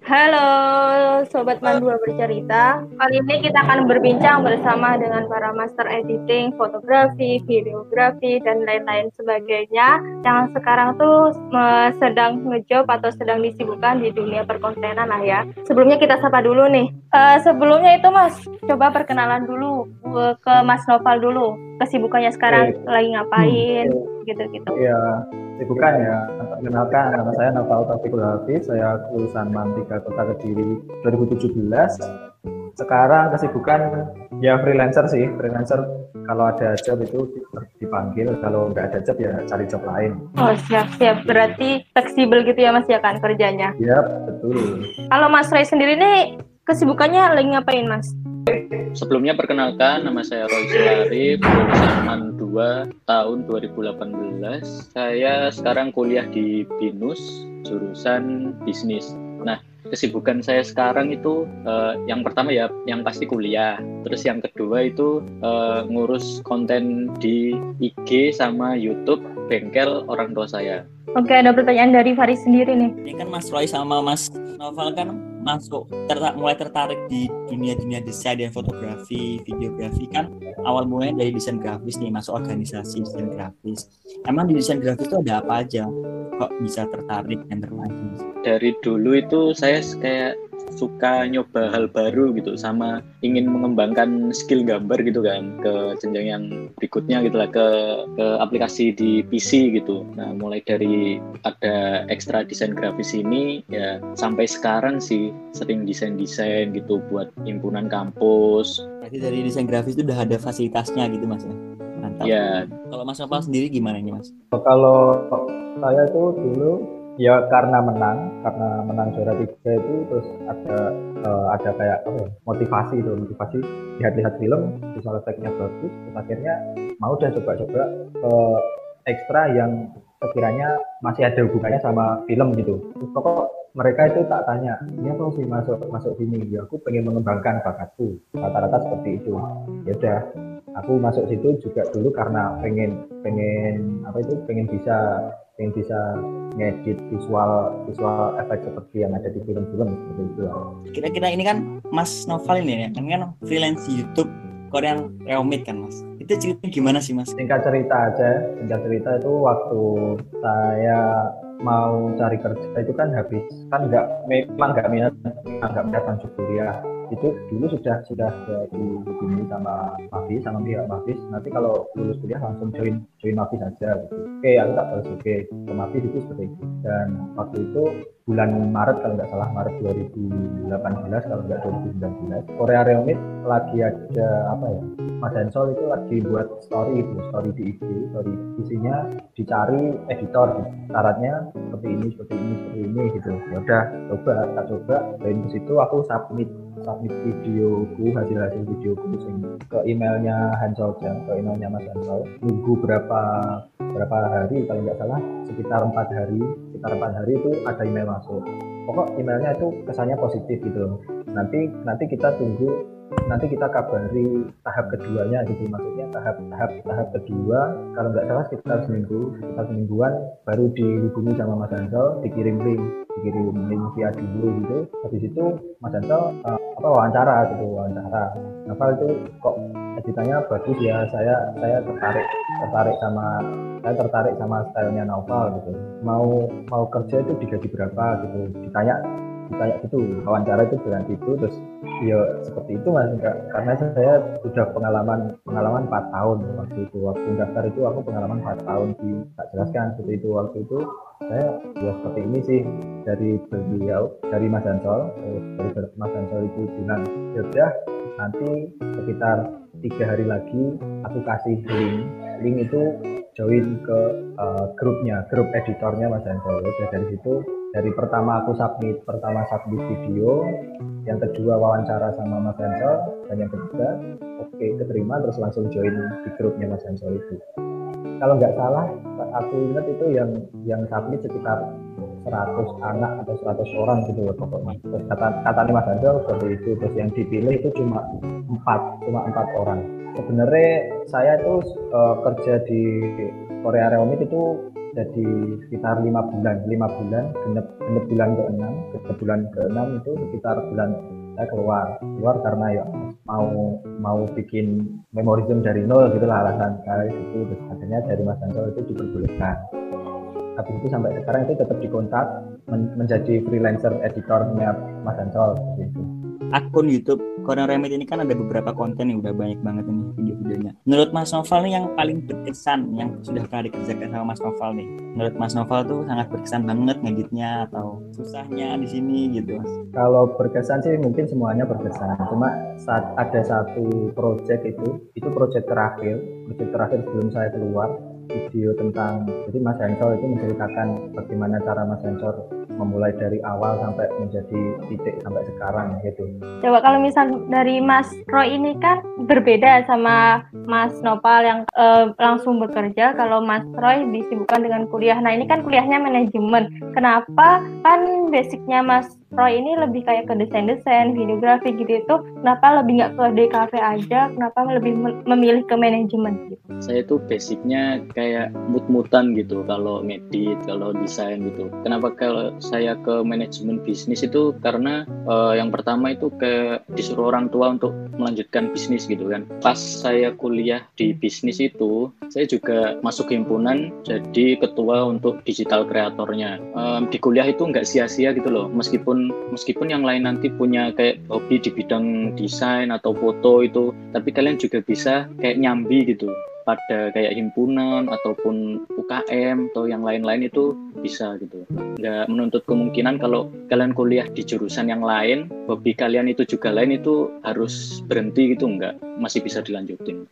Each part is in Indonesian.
Halo Sobat Mandua Bercerita. Kali ini kita akan berbincang bersama dengan para master editing, fotografi, videografi, dan lain-lain sebagainya Yang sekarang tuh sedang ngejob atau sedang disibukkan di dunia perkontenan lah ya. Sebelumnya kita sapa dulu nih. Uh, Sebelumnya itu mas, coba perkenalan dulu uh, ke Mas Noval dulu Kesibukannya sekarang okay. lagi ngapain gitu-gitu. Iya, kesibukan ya. Perkenalkan, nama saya Naval Taufikul Hafiz, saya lulusan Mantika Kota Kediri 2017. Sekarang kesibukan ya freelancer sih, freelancer kalau ada job itu dipanggil, kalau nggak ada job ya cari job lain. Oh siap siap, berarti fleksibel gitu ya Mas ya kan kerjanya? Iya betul. Kalau Mas Ray sendiri nih kesibukannya lagi ngapain Mas? Sebelumnya perkenalkan nama saya Roy Sularif, lulusan MAN 2 tahun 2018. Saya sekarang kuliah di BINUS jurusan bisnis. Nah, kesibukan saya sekarang itu uh, yang pertama ya yang pasti kuliah. Terus yang kedua itu uh, ngurus konten di IG sama YouTube bengkel orang tua saya. Oke, ada pertanyaan dari Faris sendiri nih. Ini kan Mas Roy sama Mas Novel kan masuk tertak, mulai tertarik di dunia-dunia desain dan fotografi, videografi kan awal mulanya dari desain grafis nih masuk organisasi desain grafis. Emang di desain grafis itu ada apa aja? Kok bisa tertarik dan tertarik? Dari dulu itu saya kayak suka nyoba hal baru gitu sama ingin mengembangkan skill gambar gitu kan ke jenjang yang berikutnya gitu lah ke ke aplikasi di PC gitu. Nah, mulai dari ada ekstra desain grafis ini ya sampai sekarang sih sering desain-desain gitu buat himpunan kampus. Berarti dari desain grafis itu udah ada fasilitasnya gitu Mas ya. Mantap. Ya. Kalau Mas Nopal sendiri gimana nih Mas? Kalau saya tuh dulu ya karena menang karena menang juara tiga itu terus ada uh, ada kayak apa ya, motivasi itu motivasi lihat-lihat film visual efeknya bagus terus akhirnya mau udah coba-coba uh, ekstra yang sekiranya masih ada hubungannya sama film gitu. Terus pokok mereka itu tak tanya ini apa sih masuk masuk sini? Ya aku pengen mengembangkan bakatku rata-rata seperti itu. Ya udah aku masuk situ juga dulu karena pengen pengen apa itu pengen bisa yang bisa ngedit visual visual efek seperti yang ada di film-film seperti itu. Kira-kira ini kan Mas Novel ini ya, kan kan freelance YouTube Korean Reomit kan Mas. Itu ceritanya gimana sih Mas? Singkat cerita aja, singkat cerita itu waktu saya mau cari kerja itu kan habis kan nggak memang nggak minat nggak minat lanjut kuliah itu dulu sudah sudah dihubungi sama Mavis sama pihak Mavis nanti kalau lulus kuliah langsung join join Mavis saja gitu. Oke aku tak balas oke. Ke Mavis itu seperti itu. Dan waktu itu bulan Maret kalau nggak salah Maret 2018 kalau nggak 2019 Korea Reomit lagi ada apa ya Mas Hensol itu lagi buat story itu story di IG story. Isinya dicari editor syaratnya seperti ini seperti ini seperti ini gitu. Ya udah coba tak coba dan di situ aku submit submit videoku hasil hasil videoku sing ke emailnya Hansol jam ke emailnya Mas Hansol. Nunggu berapa berapa hari kalau nggak salah sekitar empat hari. Sekitar empat hari itu ada email masuk. Pokok emailnya itu kesannya positif gitu nanti nanti kita tunggu nanti kita kabari tahap keduanya gitu maksudnya tahap tahap tahap kedua. Kalau nggak salah sekitar seminggu sekitar semingguan baru dihubungi sama Mas Ansel dikirim link dikirim link via dulu gitu. Habis itu Mas Ansel uh, apa wawancara gitu wawancara. Novel itu kok editannya bagus ya? Saya saya tertarik tertarik sama saya tertarik sama stylenya Novel gitu. Mau mau kerja itu digaji berapa gitu? Ditanya kayak gitu. Wawancara itu dengan itu terus ya seperti itu mas. Enggak karena saya sudah pengalaman pengalaman 4 tahun waktu itu. Waktu daftar itu aku pengalaman 4 tahun di tak jelaskan seperti itu. Waktu itu saya ya seperti ini sih dari beliau dari Mas Ansol dari Mas Ansol itu bilang ya nanti sekitar tiga hari lagi aku kasih link. Link itu join ke uh, grupnya grup editornya Mas Ansol. Udah dari situ dari pertama aku submit pertama submit video yang kedua wawancara sama Mas Ansel dan yang ketiga oke okay, keterima terus langsung join di grupnya Mas Ansel itu. Kalau nggak salah aku ingat itu yang yang submit sekitar 100 anak atau 100 orang gitu loh pokoknya. Terus kata kata Mas Ansel seperti itu terus yang dipilih itu cuma empat cuma empat orang. Sebenarnya saya tuh uh, kerja di Korea Reomit itu jadi sekitar lima bulan lima bulan genep, genep bulan ke enam genep bulan ke enam itu sekitar bulan saya keluar keluar karena ya mau mau bikin memorism dari nol gitu lah alasan saya itu akhirnya dari Mas Ancol itu diperbolehkan. Habis itu sampai sekarang itu tetap dikontak men menjadi freelancer editornya Mas Ancol gitu akun YouTube Corner Remit ini kan ada beberapa konten yang udah banyak banget ini video-videonya. Menurut Mas Noval nih yang paling berkesan yang sudah pernah dikerjakan sama Mas Noval nih. Menurut Mas Noval tuh sangat berkesan banget ngeditnya atau susahnya di sini gitu Mas. Kalau berkesan sih mungkin semuanya berkesan. Cuma saat ada satu project itu, itu project terakhir, project terakhir sebelum saya keluar video tentang jadi Mas Hensor itu menceritakan bagaimana cara Mas Hensor memulai dari awal sampai menjadi titik sampai sekarang gitu. Coba kalau misal dari Mas Roy ini kan berbeda sama Mas Nopal yang uh, langsung bekerja. Kalau Mas Roy disibukkan dengan kuliah. Nah ini kan kuliahnya manajemen. Kenapa kan basicnya Mas Roy ini lebih kayak ke desain-desain, videografi gitu itu. Kenapa lebih nggak ke DKV aja? Kenapa lebih memilih ke manajemen gitu? Saya tuh basicnya kayak mut-mutan gitu kalau ngedit, kalau desain gitu. Kenapa kalau saya ke manajemen bisnis itu karena uh, yang pertama itu ke disuruh orang tua untuk melanjutkan bisnis gitu kan. Pas saya kuliah di bisnis itu, saya juga masuk himpunan jadi ketua untuk digital kreatornya. Um, di kuliah itu nggak sia-sia gitu loh, meskipun meskipun yang lain nanti punya kayak hobi di bidang desain atau foto itu, tapi kalian juga bisa kayak nyambi gitu. Pada kayak himpunan ataupun UKM atau yang lain-lain itu bisa gitu. Nggak menuntut kemungkinan kalau kalian kuliah di jurusan yang lain hobi kalian itu juga lain itu harus berhenti gitu nggak. Masih bisa dilanjutin.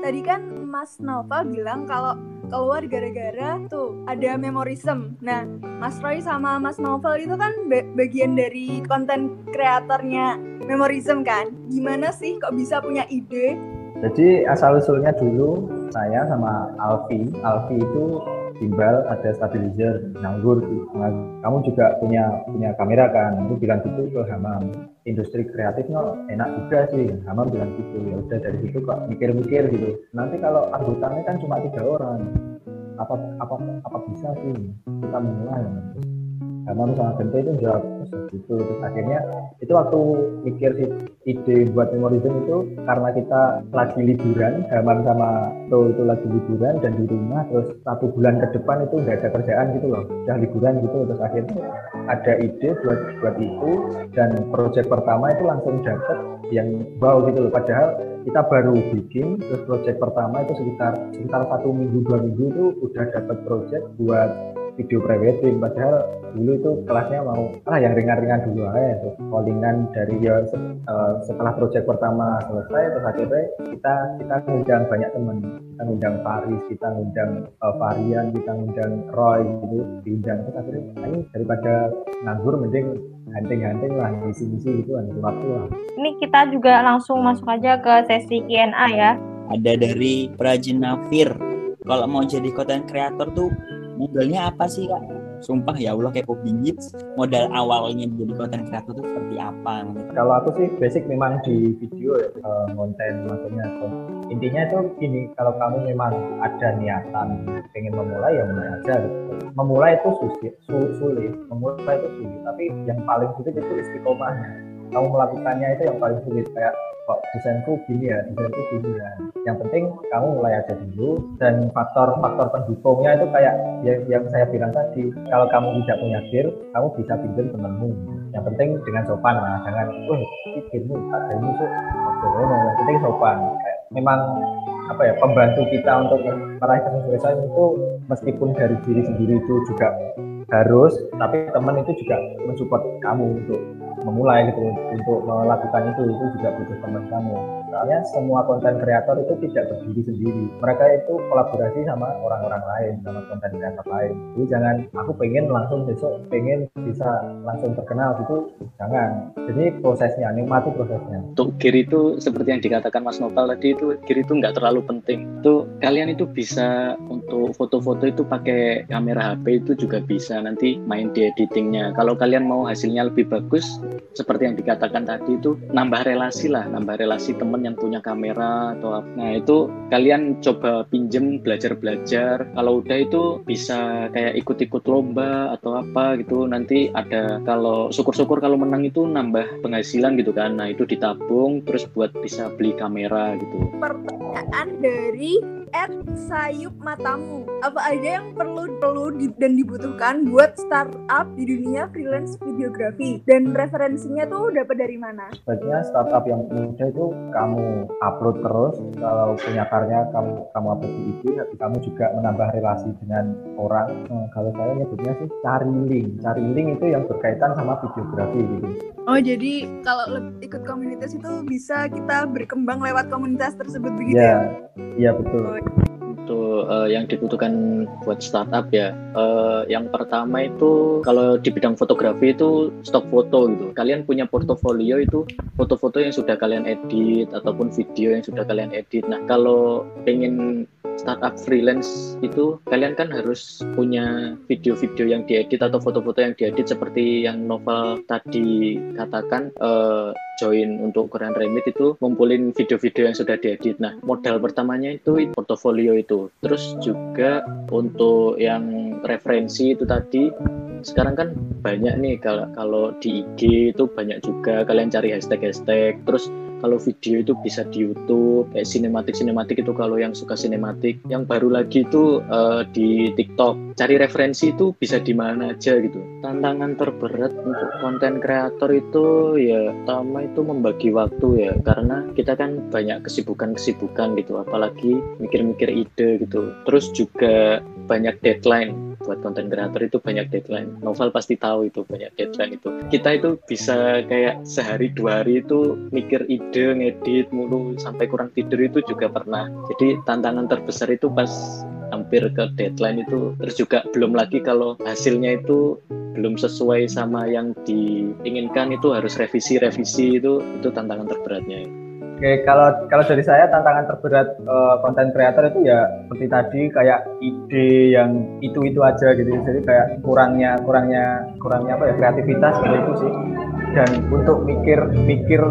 Tadi kan Mas Nova bilang kalau keluar gara-gara tuh ada memorism. Nah, Mas Roy sama Mas Novel itu kan bagian dari konten kreatornya memorism kan. Gimana sih kok bisa punya ide jadi asal usulnya dulu saya sama Alfi, Alfi itu timbal ada stabilizer nganggur. Nah, kamu juga punya punya kamera kan? Aku bilang gitu ke Hamam. Industri kreatif no enak juga sih. Hamam bilang gitu. Ya udah dari situ kok mikir-mikir gitu. Nanti kalau anggotanya kan cuma tiga orang. Apa apa apa bisa sih? Kita mulai karena sama Bente itu jawab gitu terus akhirnya itu waktu mikir sih ide buat memorism itu karena kita lagi liburan zaman sama tuh itu lagi liburan dan di rumah terus satu bulan ke depan itu nggak ada kerjaan gitu loh udah liburan gitu. Terus akhirnya ada ide buat buat itu dan project pertama itu langsung dapet yang wow gitu loh. Padahal kita baru bikin terus project pertama itu sekitar sekitar satu minggu dua minggu itu udah dapat project buat video pre-wedding padahal dulu itu kelasnya mau ah yang ringan-ringan dulu aja tuh. Callingan dari ya uh, setelah proyek pertama selesai terus akhirnya kita kita ngundang banyak teman kita ngundang Paris kita ngundang uh, Varian kita ngundang Roy gitu diundang. Terus akhirnya ini daripada nganggur mending hanting-hanting lah ngisi-ngisi gitu kan waktu lah. Ini kita juga langsung masuk aja ke sesi Q&A ya. Ada dari Prajin Nafir kalau mau jadi konten kreator tuh modalnya apa sih kak? Sumpah ya Allah kayak bingit modal awalnya jadi konten kreator itu seperti apa? Kalau aku sih basic memang di video ya uh, konten maksudnya so, intinya itu gini kalau kamu memang ada niatan pengen memulai ya mulai aja gitu. Memulai itu sulit, sulit, memulai itu sulit tapi yang paling sulit itu istiqomahnya. Kamu melakukannya itu yang paling sulit kayak kok desainku gini ya desainku gini ya. Yang penting kamu mulai aja dulu dan faktor-faktor pendukungnya itu kayak yang, yang saya bilang tadi kalau kamu tidak punya gear kamu bisa pinjam temanmu yang penting dengan sopan lah jangan wah gearmu ada musuh yang penting sopan. Kayak memang apa ya pembantu kita untuk meraih kesuksesan itu meskipun dari diri sendiri itu juga harus tapi teman itu juga mensupport kamu untuk memulai gitu untuk melakukan itu itu juga butuh teman kamu soalnya semua konten kreator itu tidak berdiri sendiri. Mereka itu kolaborasi sama orang-orang lain sama konten kreator lain. Jadi jangan aku pengen langsung besok pengen bisa langsung terkenal gitu. Jangan. Jadi prosesnya nikmati prosesnya. Untuk gear itu seperti yang dikatakan Mas Nopal tadi itu gear itu nggak terlalu penting. Itu kalian itu bisa untuk foto-foto itu pakai kamera HP itu juga bisa. Nanti main di editingnya. Kalau kalian mau hasilnya lebih bagus seperti yang dikatakan tadi itu nambah relasi lah, nambah relasi temen yang punya kamera atau apa. Nah itu kalian coba pinjem belajar-belajar. Kalau udah itu bisa kayak ikut-ikut lomba atau apa gitu. Nanti ada kalau syukur-syukur kalau menang itu nambah penghasilan gitu kan. Nah itu ditabung terus buat bisa beli kamera gitu. Pertanyaan dari Ed Sayup Matamu. Apa aja yang perlu perlu di- dan dibutuhkan buat startup di dunia freelance videografi? Dan referensinya tuh dapat dari mana? Sebaiknya startup yang muda itu kamu upload terus. Kalau punya karya kamu kamu upload di IG, tapi kamu juga menambah relasi dengan orang. Nah, kalau saya nyebutnya sih cari link. Cari link itu yang berkaitan sama videografi gitu. Oh jadi kalau ikut komunitas itu bisa kita berkembang lewat komunitas tersebut begitu Iya, ya? iya betul. Itu eh, yang dibutuhkan buat startup ya. Eh, yang pertama itu kalau di bidang fotografi itu stok foto gitu. Kalian punya portofolio itu foto-foto yang sudah kalian edit ataupun video yang sudah kalian edit. Nah kalau pengen startup freelance itu kalian kan harus punya video-video yang diedit atau foto-foto yang diedit seperti yang novel tadi katakan eh, join untuk Korean Remit itu ngumpulin video-video yang sudah diedit. Nah, modal pertamanya itu portofolio itu. Terus juga untuk yang referensi itu tadi sekarang kan banyak nih kalau kalau di IG itu banyak juga kalian cari hashtag-hashtag. Terus kalau video itu bisa di YouTube kayak sinematik sinematik itu kalau yang suka sinematik. Yang baru lagi itu eh, di TikTok. Cari referensi itu bisa di mana aja gitu. Tantangan terberat untuk konten kreator itu ya pertama itu membagi waktu ya. Karena kita kan banyak kesibukan-kesibukan gitu. Apalagi mikir-mikir ide gitu. Terus juga banyak deadline buat konten kreator itu banyak deadline. Novel pasti tahu itu banyak deadline itu. Kita itu bisa kayak sehari dua hari itu mikir ide ngedit mulu sampai kurang tidur itu juga pernah. Jadi tantangan terbesar itu pas hampir ke deadline itu. Terus juga belum lagi kalau hasilnya itu belum sesuai sama yang diinginkan itu harus revisi-revisi itu itu tantangan terberatnya Oke, kalau kalau dari saya tantangan terberat eh, konten kreator itu ya seperti tadi kayak ide yang itu-itu aja gitu. Jadi kayak kurangnya kurangnya kurangnya apa ya kreativitas gitu itu sih. Dan untuk mikir mikir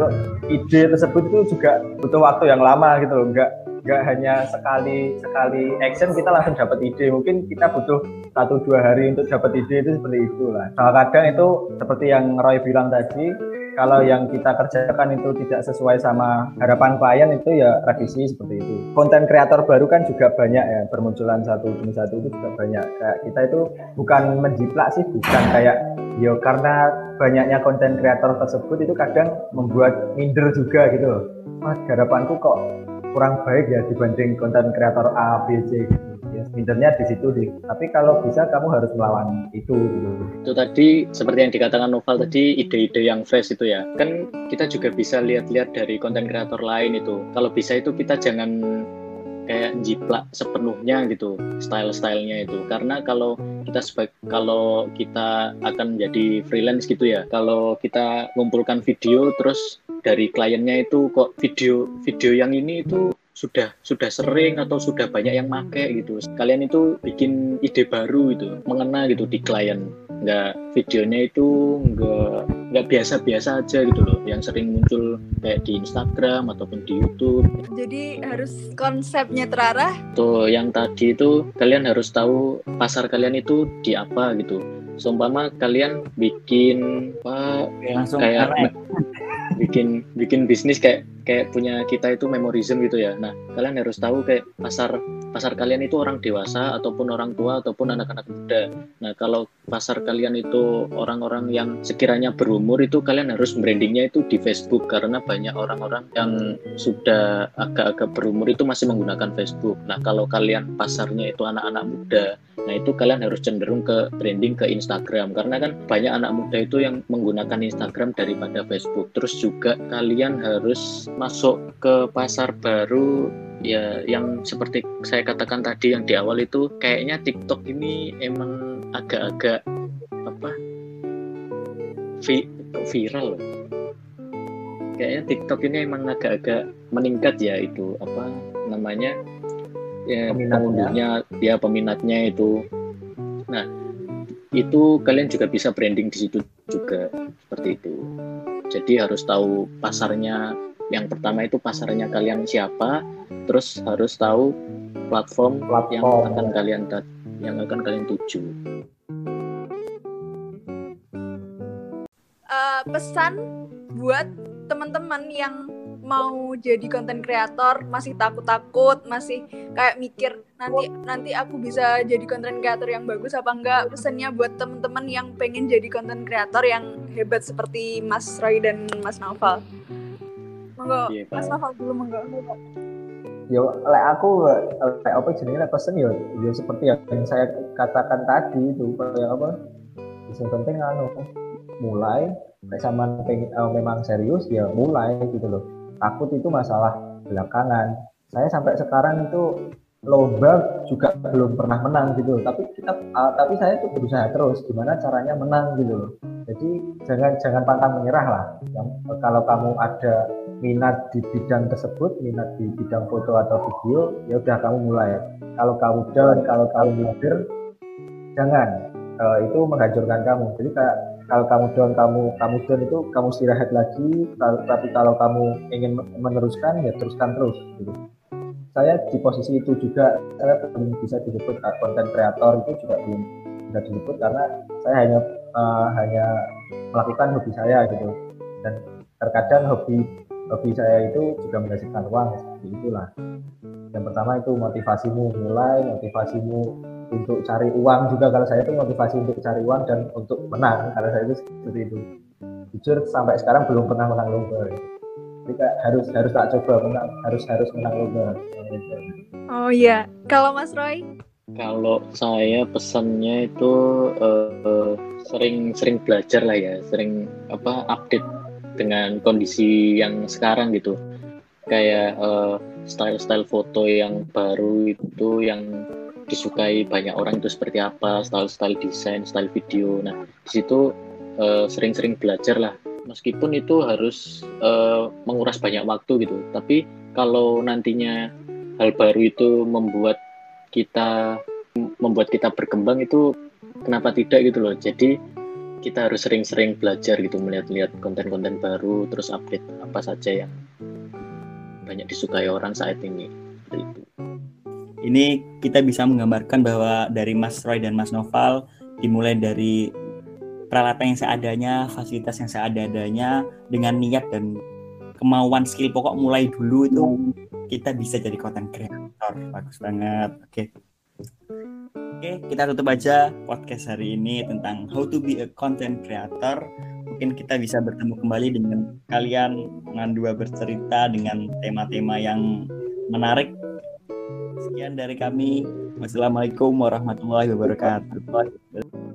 ide tersebut itu juga butuh waktu yang lama gitu loh. Enggak nggak hanya sekali sekali action kita langsung dapat ide mungkin kita butuh satu dua hari untuk dapat ide itu seperti itulah kalau kadang itu seperti yang Roy bilang tadi kalau yang kita kerjakan itu tidak sesuai sama harapan klien itu ya revisi seperti itu. Konten kreator baru kan juga banyak ya, bermunculan satu demi satu itu juga banyak. Kayak kita itu bukan menjiplak sih, bukan kayak yo karena banyaknya konten kreator tersebut itu kadang membuat minder juga gitu loh. Mas harapanku kok kurang baik ya dibanding konten kreator A, B, C gitu. Ya, mindernya di situ sih. Tapi kalau bisa kamu harus melawan itu gitu. itu tadi seperti yang dikatakan Noval tadi ide-ide yang fresh itu ya kan kita juga bisa lihat-lihat dari konten kreator lain itu kalau bisa itu kita jangan kayak jiplak sepenuhnya gitu style-stylenya itu karena kalau kita sebagai kalau kita akan jadi freelance gitu ya kalau kita ngumpulkan video terus dari kliennya itu kok video video yang ini itu sudah sudah sering atau sudah banyak yang make gitu. Kalian itu bikin ide baru gitu mengena gitu di klien. Nggak videonya itu nggak nggak biasa-biasa aja gitu loh. Yang sering muncul kayak di Instagram ataupun di YouTube. Jadi harus konsepnya terarah. tuh yang tadi itu kalian harus tahu pasar kalian itu di apa gitu. Seumpama kalian bikin apa langsung kayak bikin bikin bisnis kayak kayak punya kita itu memorism gitu ya. Nah, kalian harus tahu kayak pasar pasar kalian itu orang dewasa ataupun orang tua ataupun anak-anak muda. Nah, kalau pasar kalian itu orang-orang yang sekiranya berumur itu kalian harus brandingnya itu di Facebook karena banyak orang-orang yang sudah agak-agak berumur itu masih menggunakan Facebook. Nah, kalau kalian pasarnya itu anak-anak muda, nah itu kalian harus cenderung ke branding ke Instagram karena kan banyak anak muda itu yang menggunakan Instagram daripada Facebook. Terus juga kalian harus masuk ke pasar baru ya yang seperti saya katakan tadi yang di awal itu kayaknya TikTok ini emang agak-agak apa vi- viral kayaknya TikTok ini emang agak-agak meningkat ya itu apa namanya ya Peminatnya. pengunduhnya ya peminatnya itu. Nah itu kalian juga bisa branding di situ juga seperti itu. Jadi harus tahu pasarnya. Yang pertama itu pasarnya kalian siapa terus harus tahu platform, yang Platform. akan kalian yang akan kalian tuju Eh, pesan buat teman-teman yang mau jadi konten kreator masih takut-takut masih kayak mikir nanti nanti aku bisa jadi konten kreator yang bagus apa enggak pesannya buat teman-teman yang pengen jadi konten kreator yang hebat seperti Mas Roy dan Mas Naufal monggo Iya, Mas. Naufal dulu monggo yo lek aku lek apa jenenge lek pesen yo yo seperti yang saya katakan tadi itu kayak apa? Yang penting anu mulai lek sama eh, memang serius ya mulai gitu loh. Takut itu masalah belakangan. Saya sampai sekarang itu lomba juga belum pernah menang gitu tapi kita eh, tapi saya tuh berusaha terus gimana caranya menang gitu loh jadi jangan jangan pantang menyerah lah yang, kalau kamu ada minat di bidang tersebut, minat di bidang foto atau video, ya udah kamu mulai. Kalau kamu down, kalau kamu minder, jangan. Eh, itu menghancurkan kamu. Jadi kayak kalau kamu down, kamu kamu down itu kamu istirahat lagi. Tapi kalau kamu ingin meneruskan, ya teruskan terus. Gitu. Saya di posisi itu juga, saya belum bisa disebut konten kreator itu juga belum bisa disebut karena saya hanya eh, hanya melakukan hobi saya gitu. Dan terkadang hobi hobi saya itu juga menghasilkan uang seperti itulah yang pertama itu motivasimu mulai motivasimu untuk cari uang juga kalau saya itu motivasi untuk cari uang dan untuk menang kalau saya itu seperti itu jujur sampai sekarang belum pernah menang lomba gitu. Jadi kayak harus harus tak coba menang harus harus menang lomba oh iya kalau Mas Roy Kalau saya pesannya itu eh, eh, sering-sering belajar lah ya, sering apa update dengan kondisi yang sekarang gitu. Kayak eh, style-style foto yang baru itu yang disukai banyak orang itu seperti apa, style-style desain, style video. Nah, di situ eh, sering-sering belajar lah. Meskipun itu harus eh, menguras banyak waktu gitu, tapi kalau nantinya hal baru itu membuat kita membuat kita berkembang itu kenapa tidak gitu loh jadi kita harus sering-sering belajar gitu melihat-lihat konten-konten baru terus update apa saja yang banyak disukai orang saat ini. Ini kita bisa menggambarkan bahwa dari Mas Roy dan Mas Noval dimulai dari peralatan yang seadanya, fasilitas yang seadanya, dengan niat dan kemauan skill pokok mulai dulu itu kita bisa jadi konten kreator. Bagus banget. Oke. Oke, kita tutup aja podcast hari ini tentang how to be a content creator. Mungkin kita bisa bertemu kembali dengan kalian dengan dua bercerita dengan tema-tema yang menarik Sekian dari kami. Wassalamualaikum warahmatullahi wabarakatuh.